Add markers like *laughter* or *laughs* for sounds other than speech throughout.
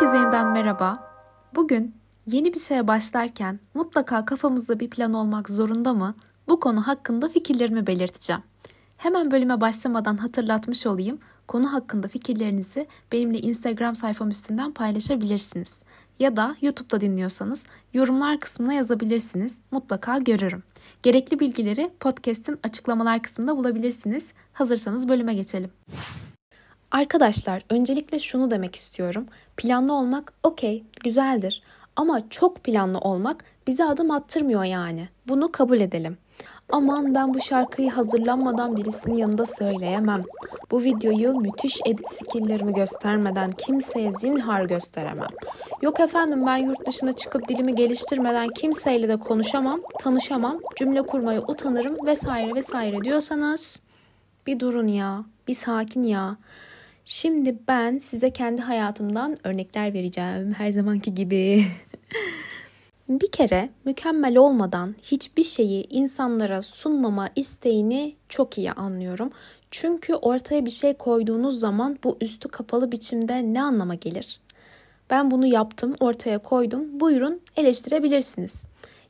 Herkese yeniden merhaba. Bugün yeni bir şeye başlarken mutlaka kafamızda bir plan olmak zorunda mı? Bu konu hakkında fikirlerimi belirteceğim. Hemen bölüme başlamadan hatırlatmış olayım. Konu hakkında fikirlerinizi benimle Instagram sayfam üstünden paylaşabilirsiniz. Ya da YouTube'da dinliyorsanız yorumlar kısmına yazabilirsiniz. Mutlaka görürüm. Gerekli bilgileri podcast'in açıklamalar kısmında bulabilirsiniz. Hazırsanız bölüme geçelim. Arkadaşlar öncelikle şunu demek istiyorum. Planlı olmak okey, güzeldir. Ama çok planlı olmak bize adım attırmıyor yani. Bunu kabul edelim. Aman ben bu şarkıyı hazırlanmadan birisinin yanında söyleyemem. Bu videoyu müthiş edit skilllerimi göstermeden kimseye zinhar gösteremem. Yok efendim ben yurt dışına çıkıp dilimi geliştirmeden kimseyle de konuşamam, tanışamam, cümle kurmaya utanırım vesaire vesaire diyorsanız bir durun ya, bir sakin ya. Şimdi ben size kendi hayatımdan örnekler vereceğim her zamanki gibi. *laughs* bir kere mükemmel olmadan hiçbir şeyi insanlara sunmama isteğini çok iyi anlıyorum. Çünkü ortaya bir şey koyduğunuz zaman bu üstü kapalı biçimde ne anlama gelir? Ben bunu yaptım, ortaya koydum. Buyurun eleştirebilirsiniz.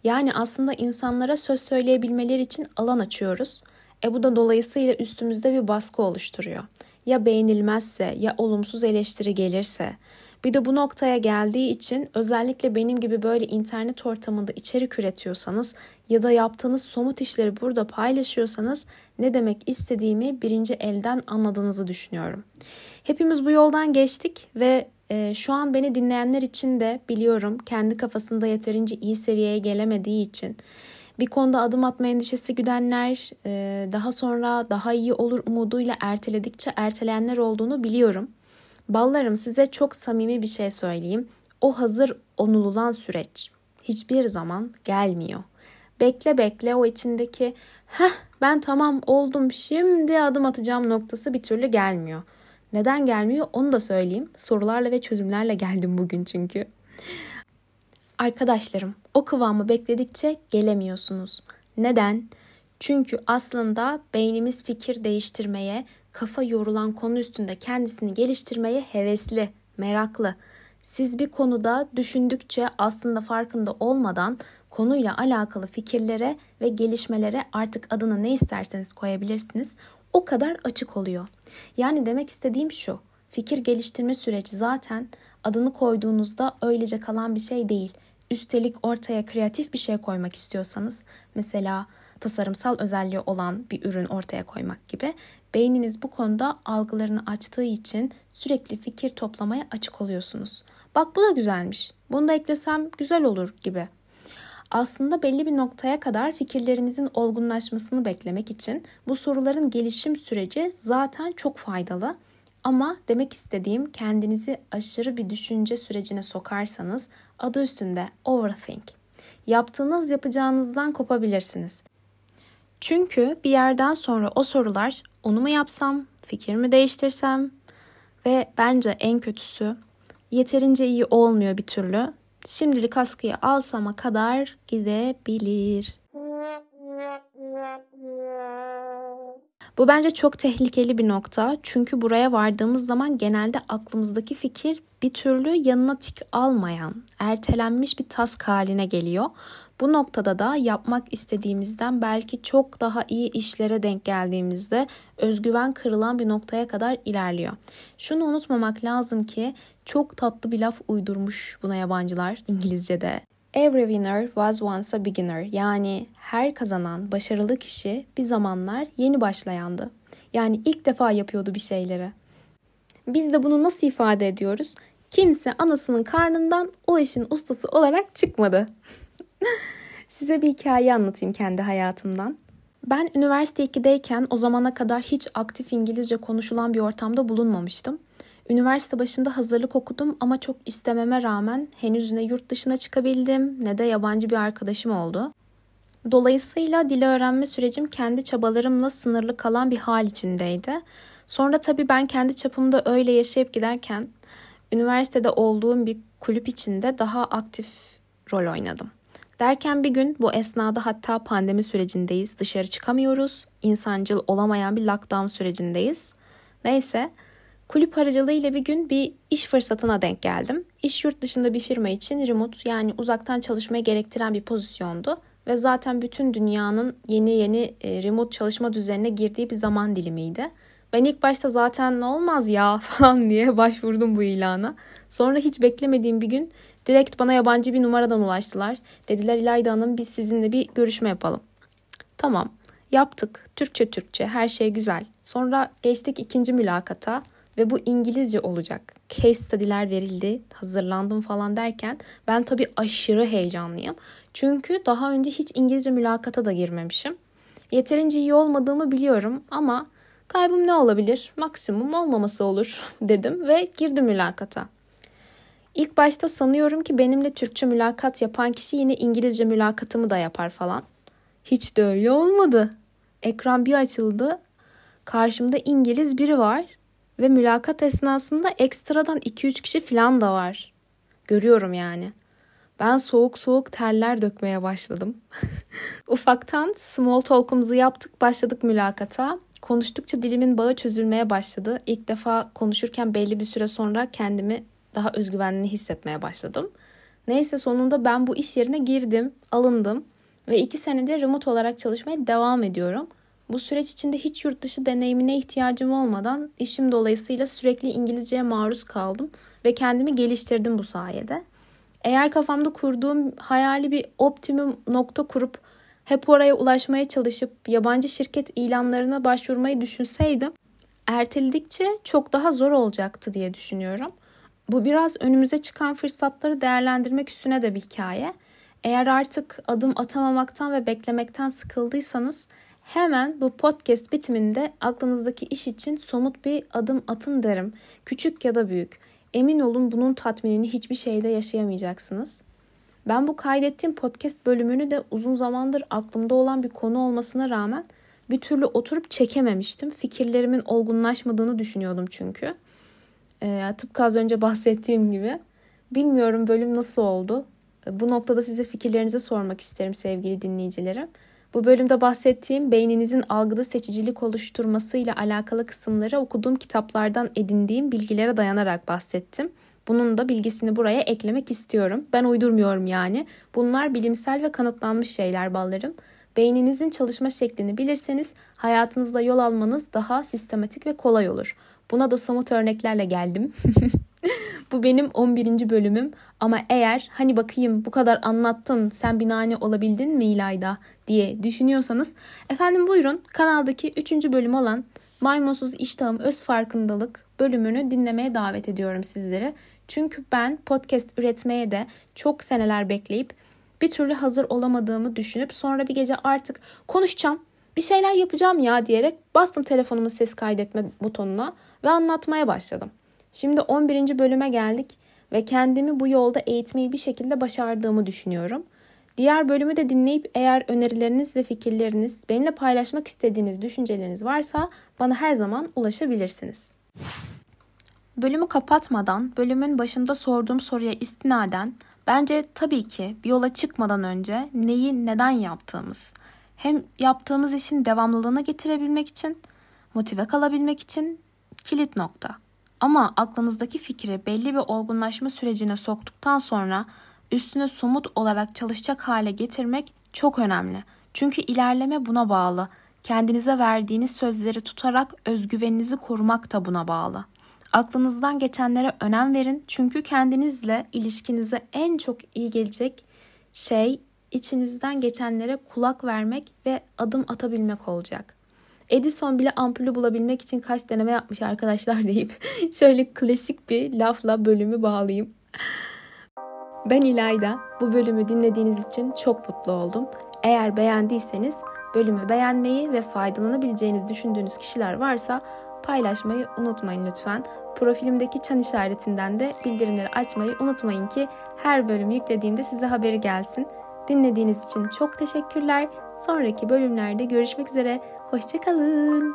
Yani aslında insanlara söz söyleyebilmeleri için alan açıyoruz. E bu da dolayısıyla üstümüzde bir baskı oluşturuyor ya beğenilmezse ya olumsuz eleştiri gelirse bir de bu noktaya geldiği için özellikle benim gibi böyle internet ortamında içerik üretiyorsanız ya da yaptığınız somut işleri burada paylaşıyorsanız ne demek istediğimi birinci elden anladığınızı düşünüyorum. Hepimiz bu yoldan geçtik ve e, şu an beni dinleyenler için de biliyorum kendi kafasında yeterince iyi seviyeye gelemediği için bir konuda adım atma endişesi güdenler, e, daha sonra daha iyi olur umuduyla erteledikçe erteleyenler olduğunu biliyorum. Ballarım size çok samimi bir şey söyleyeyim. O hazır onululan süreç hiçbir zaman gelmiyor. Bekle bekle o içindeki heh ben tamam oldum şimdi adım atacağım noktası bir türlü gelmiyor. Neden gelmiyor onu da söyleyeyim. Sorularla ve çözümlerle geldim bugün çünkü. Arkadaşlarım, o kıvamı bekledikçe gelemiyorsunuz. Neden? Çünkü aslında beynimiz fikir değiştirmeye, kafa yorulan konu üstünde kendisini geliştirmeye hevesli, meraklı. Siz bir konuda düşündükçe aslında farkında olmadan konuyla alakalı fikirlere ve gelişmelere artık adını ne isterseniz koyabilirsiniz. O kadar açık oluyor. Yani demek istediğim şu. Fikir geliştirme süreci zaten adını koyduğunuzda öylece kalan bir şey değil üstelik ortaya kreatif bir şey koymak istiyorsanız mesela tasarımsal özelliği olan bir ürün ortaya koymak gibi beyniniz bu konuda algılarını açtığı için sürekli fikir toplamaya açık oluyorsunuz. Bak bu da güzelmiş. Bunu da eklesem güzel olur gibi. Aslında belli bir noktaya kadar fikirlerimizin olgunlaşmasını beklemek için bu soruların gelişim süreci zaten çok faydalı. Ama demek istediğim kendinizi aşırı bir düşünce sürecine sokarsanız adı üstünde overthink. Yaptığınız yapacağınızdan kopabilirsiniz. Çünkü bir yerden sonra o sorular onu mu yapsam, fikir mi değiştirsem ve bence en kötüsü yeterince iyi olmuyor bir türlü. Şimdilik askıya alsama kadar gidebilir. Bu bence çok tehlikeli bir nokta. Çünkü buraya vardığımız zaman genelde aklımızdaki fikir bir türlü yanına tik almayan, ertelenmiş bir task haline geliyor. Bu noktada da yapmak istediğimizden belki çok daha iyi işlere denk geldiğimizde özgüven kırılan bir noktaya kadar ilerliyor. Şunu unutmamak lazım ki çok tatlı bir laf uydurmuş buna yabancılar İngilizce'de. Every winner was once a beginner. Yani her kazanan başarılı kişi bir zamanlar yeni başlayandı. Yani ilk defa yapıyordu bir şeyleri. Biz de bunu nasıl ifade ediyoruz? Kimse anasının karnından o işin ustası olarak çıkmadı. *laughs* Size bir hikaye anlatayım kendi hayatımdan. Ben üniversite 2'deyken o zamana kadar hiç aktif İngilizce konuşulan bir ortamda bulunmamıştım. Üniversite başında hazırlık okudum ama çok istememe rağmen henüz ne yurt dışına çıkabildim ne de yabancı bir arkadaşım oldu. Dolayısıyla dili öğrenme sürecim kendi çabalarımla sınırlı kalan bir hal içindeydi. Sonra tabii ben kendi çapımda öyle yaşayıp giderken üniversitede olduğum bir kulüp içinde daha aktif rol oynadım. Derken bir gün bu esnada hatta pandemi sürecindeyiz. Dışarı çıkamıyoruz. İnsancıl olamayan bir lockdown sürecindeyiz. Neyse Kulüp aracılığıyla bir gün bir iş fırsatına denk geldim. İş yurt dışında bir firma için remote yani uzaktan çalışmayı gerektiren bir pozisyondu. Ve zaten bütün dünyanın yeni yeni e, remote çalışma düzenine girdiği bir zaman dilimiydi. Ben ilk başta zaten ne olmaz ya *laughs* falan diye başvurdum bu ilana. Sonra hiç beklemediğim bir gün direkt bana yabancı bir numaradan ulaştılar. Dediler İlayda Hanım biz sizinle bir görüşme yapalım. Tamam yaptık. Türkçe Türkçe her şey güzel. Sonra geçtik ikinci mülakata ve bu İngilizce olacak. Case study'ler verildi, hazırlandım falan derken ben tabii aşırı heyecanlıyım. Çünkü daha önce hiç İngilizce mülakata da girmemişim. Yeterince iyi olmadığımı biliyorum ama kaybım ne olabilir? Maksimum olmaması olur *laughs* dedim ve girdim mülakata. İlk başta sanıyorum ki benimle Türkçe mülakat yapan kişi yine İngilizce mülakatımı da yapar falan. Hiç de öyle olmadı. Ekran bir açıldı. Karşımda İngiliz biri var ve mülakat esnasında ekstradan 2-3 kişi falan da var. Görüyorum yani. Ben soğuk soğuk terler dökmeye başladım. *laughs* Ufaktan small talk'umuzu yaptık, başladık mülakata. Konuştukça dilimin bağı çözülmeye başladı. İlk defa konuşurken belli bir süre sonra kendimi daha özgüvenli hissetmeye başladım. Neyse sonunda ben bu iş yerine girdim, alındım ve iki senedir remote olarak çalışmaya devam ediyorum. Bu süreç içinde hiç yurt dışı deneyimine ihtiyacım olmadan işim dolayısıyla sürekli İngilizceye maruz kaldım ve kendimi geliştirdim bu sayede. Eğer kafamda kurduğum hayali bir optimum nokta kurup hep oraya ulaşmaya çalışıp yabancı şirket ilanlarına başvurmayı düşünseydim erteledikçe çok daha zor olacaktı diye düşünüyorum. Bu biraz önümüze çıkan fırsatları değerlendirmek üstüne de bir hikaye. Eğer artık adım atamamaktan ve beklemekten sıkıldıysanız hemen bu podcast bitiminde aklınızdaki iş için somut bir adım atın derim. Küçük ya da büyük. Emin olun bunun tatminini hiçbir şeyde yaşayamayacaksınız. Ben bu kaydettiğim podcast bölümünü de uzun zamandır aklımda olan bir konu olmasına rağmen bir türlü oturup çekememiştim. Fikirlerimin olgunlaşmadığını düşünüyordum çünkü. E, tıpkı az önce bahsettiğim gibi. Bilmiyorum bölüm nasıl oldu. Bu noktada size fikirlerinizi sormak isterim sevgili dinleyicilerim. Bu bölümde bahsettiğim beyninizin algıda seçicilik oluşturmasıyla alakalı kısımları okuduğum kitaplardan edindiğim bilgilere dayanarak bahsettim. Bunun da bilgisini buraya eklemek istiyorum. Ben uydurmuyorum yani. Bunlar bilimsel ve kanıtlanmış şeyler ballarım. Beyninizin çalışma şeklini bilirseniz hayatınızda yol almanız daha sistematik ve kolay olur. Buna da somut örneklerle geldim. *laughs* bu benim 11. bölümüm ama eğer hani bakayım bu kadar anlattın sen binane olabildin mi İlayda diye düşünüyorsanız efendim buyurun kanaldaki 3. bölüm olan Maymunsuz İştahım Öz Farkındalık bölümünü dinlemeye davet ediyorum sizleri. Çünkü ben podcast üretmeye de çok seneler bekleyip bir türlü hazır olamadığımı düşünüp sonra bir gece artık konuşacağım, bir şeyler yapacağım ya diyerek bastım telefonumun ses kaydetme butonuna ve anlatmaya başladım. Şimdi 11. bölüme geldik ve kendimi bu yolda eğitmeyi bir şekilde başardığımı düşünüyorum. Diğer bölümü de dinleyip eğer önerileriniz ve fikirleriniz, benimle paylaşmak istediğiniz düşünceleriniz varsa bana her zaman ulaşabilirsiniz. Bölümü kapatmadan bölümün başında sorduğum soruya istinaden bence tabii ki bir yola çıkmadan önce neyi neden yaptığımız, hem yaptığımız işin devamlılığına getirebilmek için, motive kalabilmek için kilit nokta. Ama aklınızdaki fikri belli bir olgunlaşma sürecine soktuktan sonra üstüne somut olarak çalışacak hale getirmek çok önemli. Çünkü ilerleme buna bağlı. Kendinize verdiğiniz sözleri tutarak özgüveninizi korumak da buna bağlı. Aklınızdan geçenlere önem verin çünkü kendinizle ilişkinize en çok iyi gelecek şey içinizden geçenlere kulak vermek ve adım atabilmek olacak. Edison bile ampulü bulabilmek için kaç deneme yapmış arkadaşlar *laughs* deyip şöyle klasik bir lafla bölümü bağlayayım. Ben İlayda. Bu bölümü dinlediğiniz için çok mutlu oldum. Eğer beğendiyseniz bölümü beğenmeyi ve faydalanabileceğiniz düşündüğünüz kişiler varsa paylaşmayı unutmayın lütfen. Profilimdeki çan işaretinden de bildirimleri açmayı unutmayın ki her bölüm yüklediğimde size haberi gelsin. Dinlediğiniz için çok teşekkürler. Sonraki bölümlerde görüşmek üzere. Hoşçakalın.